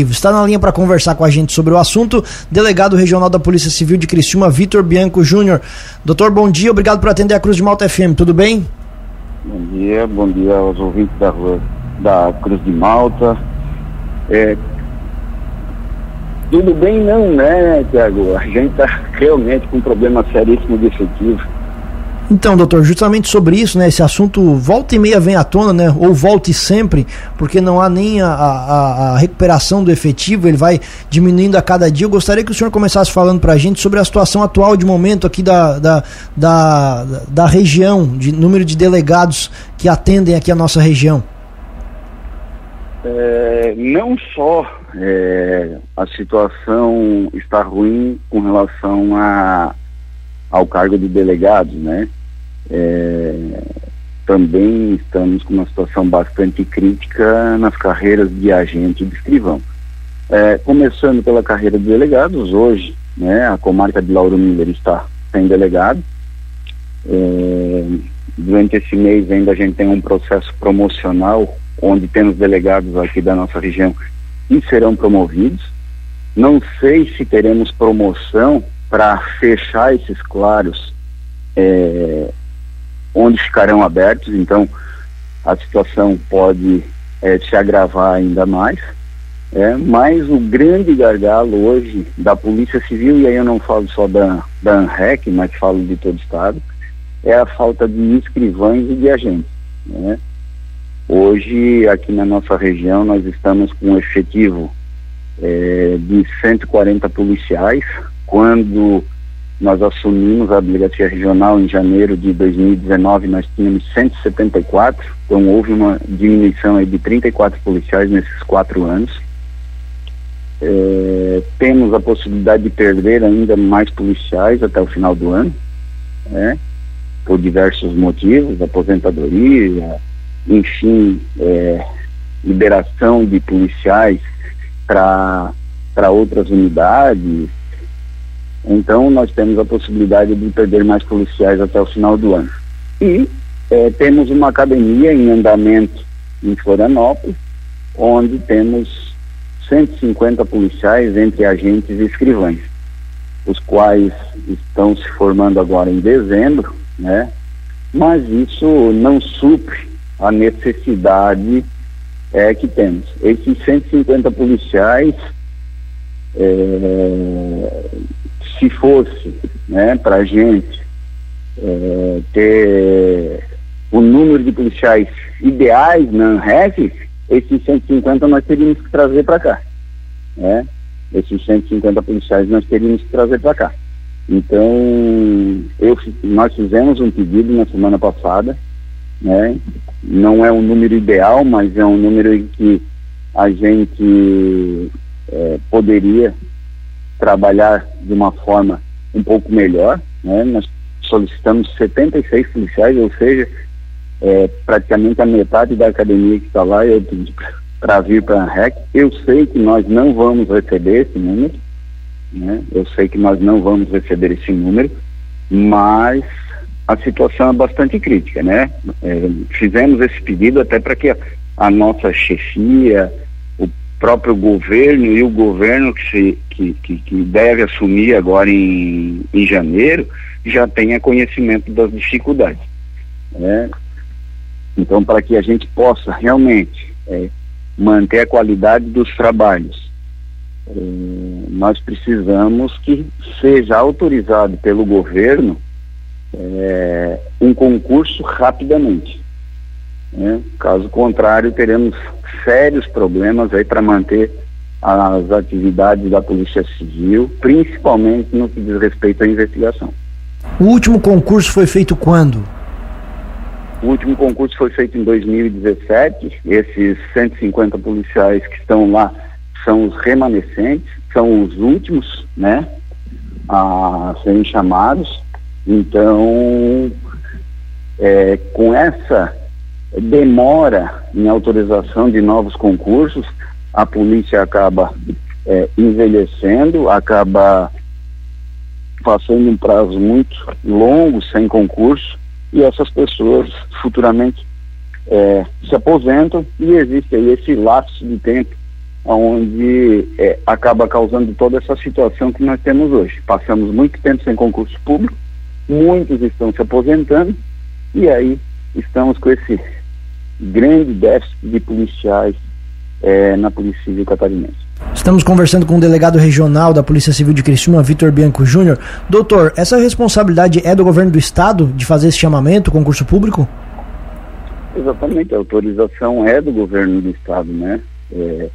Está na linha para conversar com a gente sobre o assunto, delegado regional da Polícia Civil de Criciúma, Vitor Bianco Júnior. Doutor, bom dia, obrigado por atender a Cruz de Malta FM, tudo bem? Bom dia, bom dia aos ouvintes da, da Cruz de Malta. É, tudo bem não, né, Tiago? A gente está realmente com um problema seríssimo de efetivo então, doutor, justamente sobre isso, né? Esse assunto volta e meia vem à tona, né? Ou volte sempre, porque não há nem a, a, a, recuperação do efetivo, ele vai diminuindo a cada dia. Eu gostaria que o senhor começasse falando para a gente sobre a situação atual de momento aqui da, da, da, da região, de número de delegados que atendem aqui a nossa região. É, não só é, a situação está ruim com relação a, ao cargo de delegados, né? É, também estamos com uma situação bastante crítica nas carreiras de agente e de escrivão. É, começando pela carreira de delegados, hoje né, a comarca de Lauro Miller está sem delegado. É, durante esse mês ainda a gente tem um processo promocional onde temos delegados aqui da nossa região e serão promovidos. Não sei se teremos promoção para fechar esses claros é, onde ficarão abertos, então a situação pode é, se agravar ainda mais. É, mas o grande gargalo hoje da Polícia Civil, e aí eu não falo só da, da ANREC, mas falo de todo o Estado, é a falta de escrivães e de agentes. Né? Hoje, aqui na nossa região, nós estamos com um efetivo é, de 140 policiais, quando nós assumimos a delegacia regional em janeiro de 2019, nós tínhamos 174, então houve uma diminuição de 34 policiais nesses quatro anos. É, temos a possibilidade de perder ainda mais policiais até o final do ano, né, por diversos motivos, aposentadoria, enfim, é, liberação de policiais para outras unidades, então, nós temos a possibilidade de perder mais policiais até o final do ano. E é, temos uma academia em andamento em Florianópolis, onde temos 150 policiais entre agentes e escrivães, os quais estão se formando agora em dezembro, né? Mas isso não supre a necessidade é, que temos. Esses 150 policiais é, se fosse né, para a gente é, ter o número de policiais ideais na ANREF, esses 150 nós teríamos que trazer para cá. Né? Esses 150 policiais nós teríamos que trazer para cá. Então, eu, nós fizemos um pedido na semana passada, né? não é um número ideal, mas é um número em que a gente é, poderia trabalhar de uma forma um pouco melhor. Né? Nós solicitamos 76 policiais, ou seja, é, praticamente a metade da academia que está lá para vir para a REC. Eu sei que nós não vamos receber esse número, né? eu sei que nós não vamos receber esse número, mas a situação é bastante crítica, né? É, fizemos esse pedido até para que a, a nossa chefia, próprio governo e o governo que, se, que, que, que deve assumir agora em, em janeiro já tenha conhecimento das dificuldades. Né? Então, para que a gente possa realmente é, manter a qualidade dos trabalhos, é, nós precisamos que seja autorizado pelo governo é, um concurso rapidamente. Né? Caso contrário, teremos sérios problemas aí para manter as atividades da Polícia Civil, principalmente no que diz respeito à investigação. O último concurso foi feito quando? O último concurso foi feito em 2017. Esses 150 policiais que estão lá são os remanescentes, são os últimos, né, a serem chamados. Então, é, com essa demora em autorização de novos concursos, a polícia acaba é, envelhecendo, acaba passando um prazo muito longo sem concurso e essas pessoas futuramente é, se aposentam e existe aí esse lapso de tempo onde é, acaba causando toda essa situação que nós temos hoje. Passamos muito tempo sem concurso público, muitos estão se aposentando, e aí estamos com esse grande déficit de policiais é, na Polícia Civil Catarinense. Estamos conversando com o delegado regional da Polícia Civil de Criciúma, Vitor Bianco Júnior. Doutor, essa responsabilidade é do governo do estado de fazer esse chamamento, concurso público? Exatamente, a autorização é do governo do estado, né? É,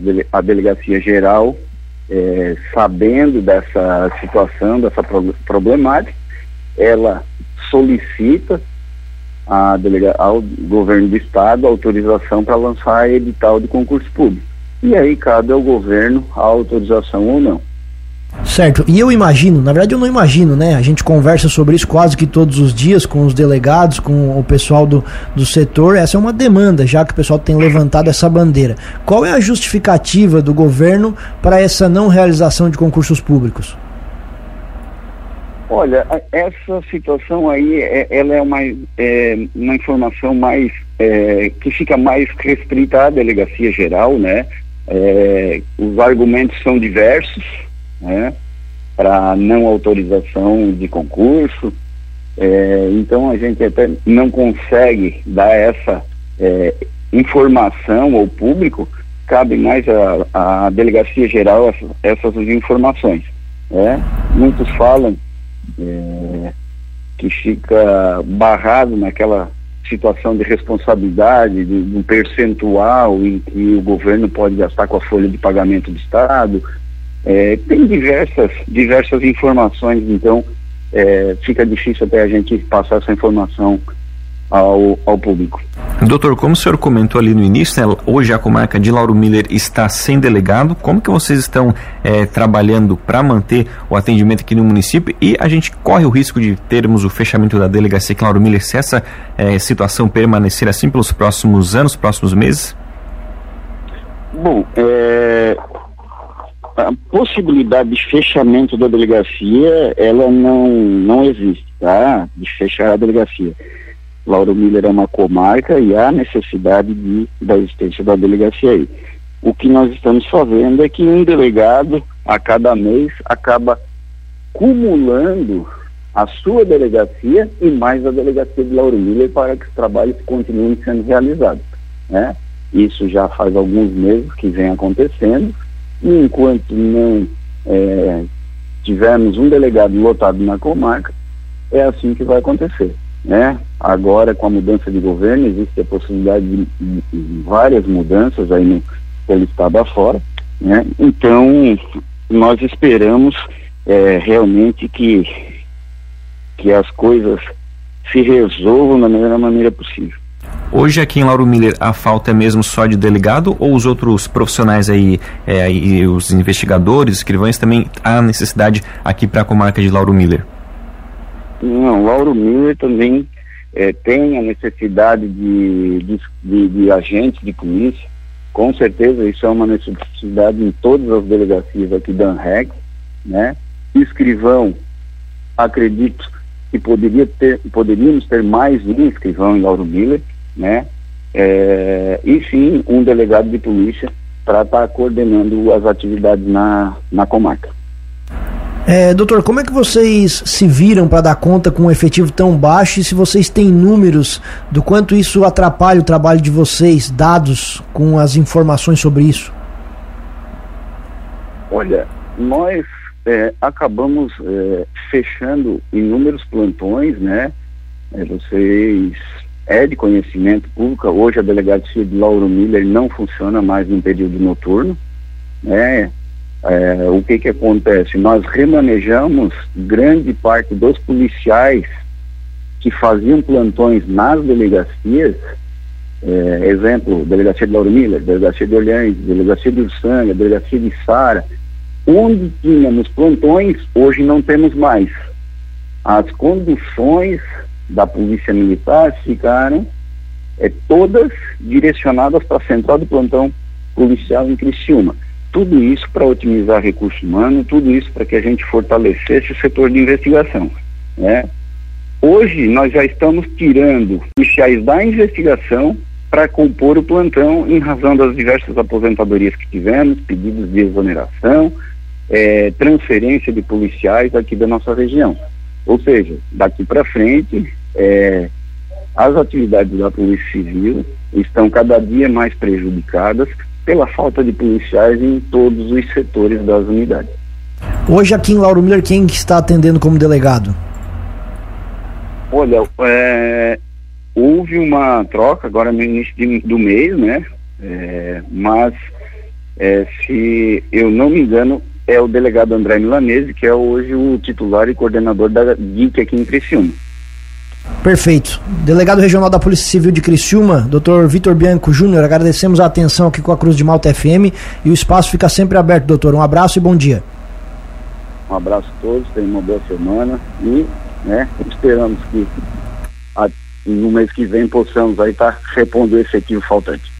dele, a delegacia geral, é, sabendo dessa situação, dessa pro, problemática, ela solicita ao governo do estado autorização para lançar edital de concurso público. E aí cabe ao governo a autorização ou não. Certo, e eu imagino, na verdade eu não imagino, né? A gente conversa sobre isso quase que todos os dias com os delegados, com o pessoal do, do setor. Essa é uma demanda, já que o pessoal tem levantado essa bandeira. Qual é a justificativa do governo para essa não realização de concursos públicos? Olha, essa situação aí, é, ela é uma, é, uma informação mais é, que fica mais restrita à delegacia geral, né? É, os argumentos são diversos, né? Para não autorização de concurso, é, então a gente até não consegue dar essa é, informação ao público, cabe mais à delegacia geral essas, essas informações. Né? Muitos falam é, que fica barrado naquela situação de responsabilidade, de, de, um percentual em que o governo pode gastar com a folha de pagamento do Estado. É, tem diversas, diversas informações, então é, fica difícil até a gente passar essa informação ao, ao público. Doutor, como o senhor comentou ali no início, né, hoje a comarca de Lauro Miller está sem delegado. Como que vocês estão é, trabalhando para manter o atendimento aqui no município? E a gente corre o risco de termos o fechamento da delegacia aqui em Lauro Miller se essa é, situação permanecer assim pelos próximos anos, próximos meses? Bom, é, a possibilidade de fechamento da delegacia, ela não, não existe, tá? De fechar a delegacia. Lauro Miller é uma comarca e há necessidade de, da existência da delegacia aí. O que nós estamos fazendo é que um delegado, a cada mês, acaba cumulando a sua delegacia e mais a delegacia de Lauro Miller para que os trabalhos continuem sendo realizados. Né? Isso já faz alguns meses que vem acontecendo e enquanto não é, tivermos um delegado lotado na comarca, é assim que vai acontecer né? Agora, com a mudança de governo, existe a possibilidade de, várias mudanças aí no, pelo estado afora, né? Então, nós esperamos é, realmente que, que as coisas se resolvam da melhor maneira possível. Hoje aqui em Lauro Miller a falta é mesmo só de delegado ou os outros profissionais aí, é, aí os investigadores, escrivães também há necessidade aqui para a comarca de Lauro Miller? Não, Lauro Miller também é, tem a necessidade de, de, de, de de polícia. Com certeza isso é uma necessidade em todas as delegacias aqui da ANREC, né? Escrivão, acredito que poderia ter, poderíamos ter mais um escrivão em Lauro Miller, né? É, e sim um delegado de polícia para estar tá coordenando as atividades na, na comarca. É, doutor, como é que vocês se viram para dar conta com um efetivo tão baixo e se vocês têm números do quanto isso atrapalha o trabalho de vocês, dados com as informações sobre isso? Olha, nós é, acabamos é, fechando inúmeros plantões, né? É, vocês é de conhecimento público. Hoje a delegacia de Lauro Miller não funciona mais no período noturno, né? É, o que que acontece? Nós remanejamos grande parte dos policiais que faziam plantões nas delegacias, é, exemplo, delegacia de Lauro Miller, delegacia de Olhães, delegacia de Ursanga, delegacia de Sara, onde tínhamos plantões, hoje não temos mais. As conduções da polícia militar ficaram é, todas direcionadas para a central de plantão policial em Criciúma. Tudo isso para otimizar recurso humano, tudo isso para que a gente fortalecesse o setor de investigação. Né? Hoje nós já estamos tirando policiais da investigação para compor o plantão em razão das diversas aposentadorias que tivemos, pedidos de exoneração, é, transferência de policiais aqui da nossa região. Ou seja, daqui para frente, é, as atividades da Polícia Civil estão cada dia mais prejudicadas pela falta de policiais em todos os setores das unidades. Hoje aqui em Lauro Miller, quem está atendendo como delegado? Olha, é, houve uma troca agora no início de, do mês, né? É, mas é, se eu não me engano, é o delegado André Milanese, que é hoje o titular e coordenador da DIC aqui em Criciúma. Perfeito. Delegado Regional da Polícia Civil de Criciúma, Dr. Vitor Bianco Júnior, agradecemos a atenção aqui com a Cruz de Malta FM e o espaço fica sempre aberto, doutor. Um abraço e bom dia. Um abraço a todos, tenham uma boa semana e né, esperamos que a, no mês que vem possamos aí estar tá repondo o efetivo faltante.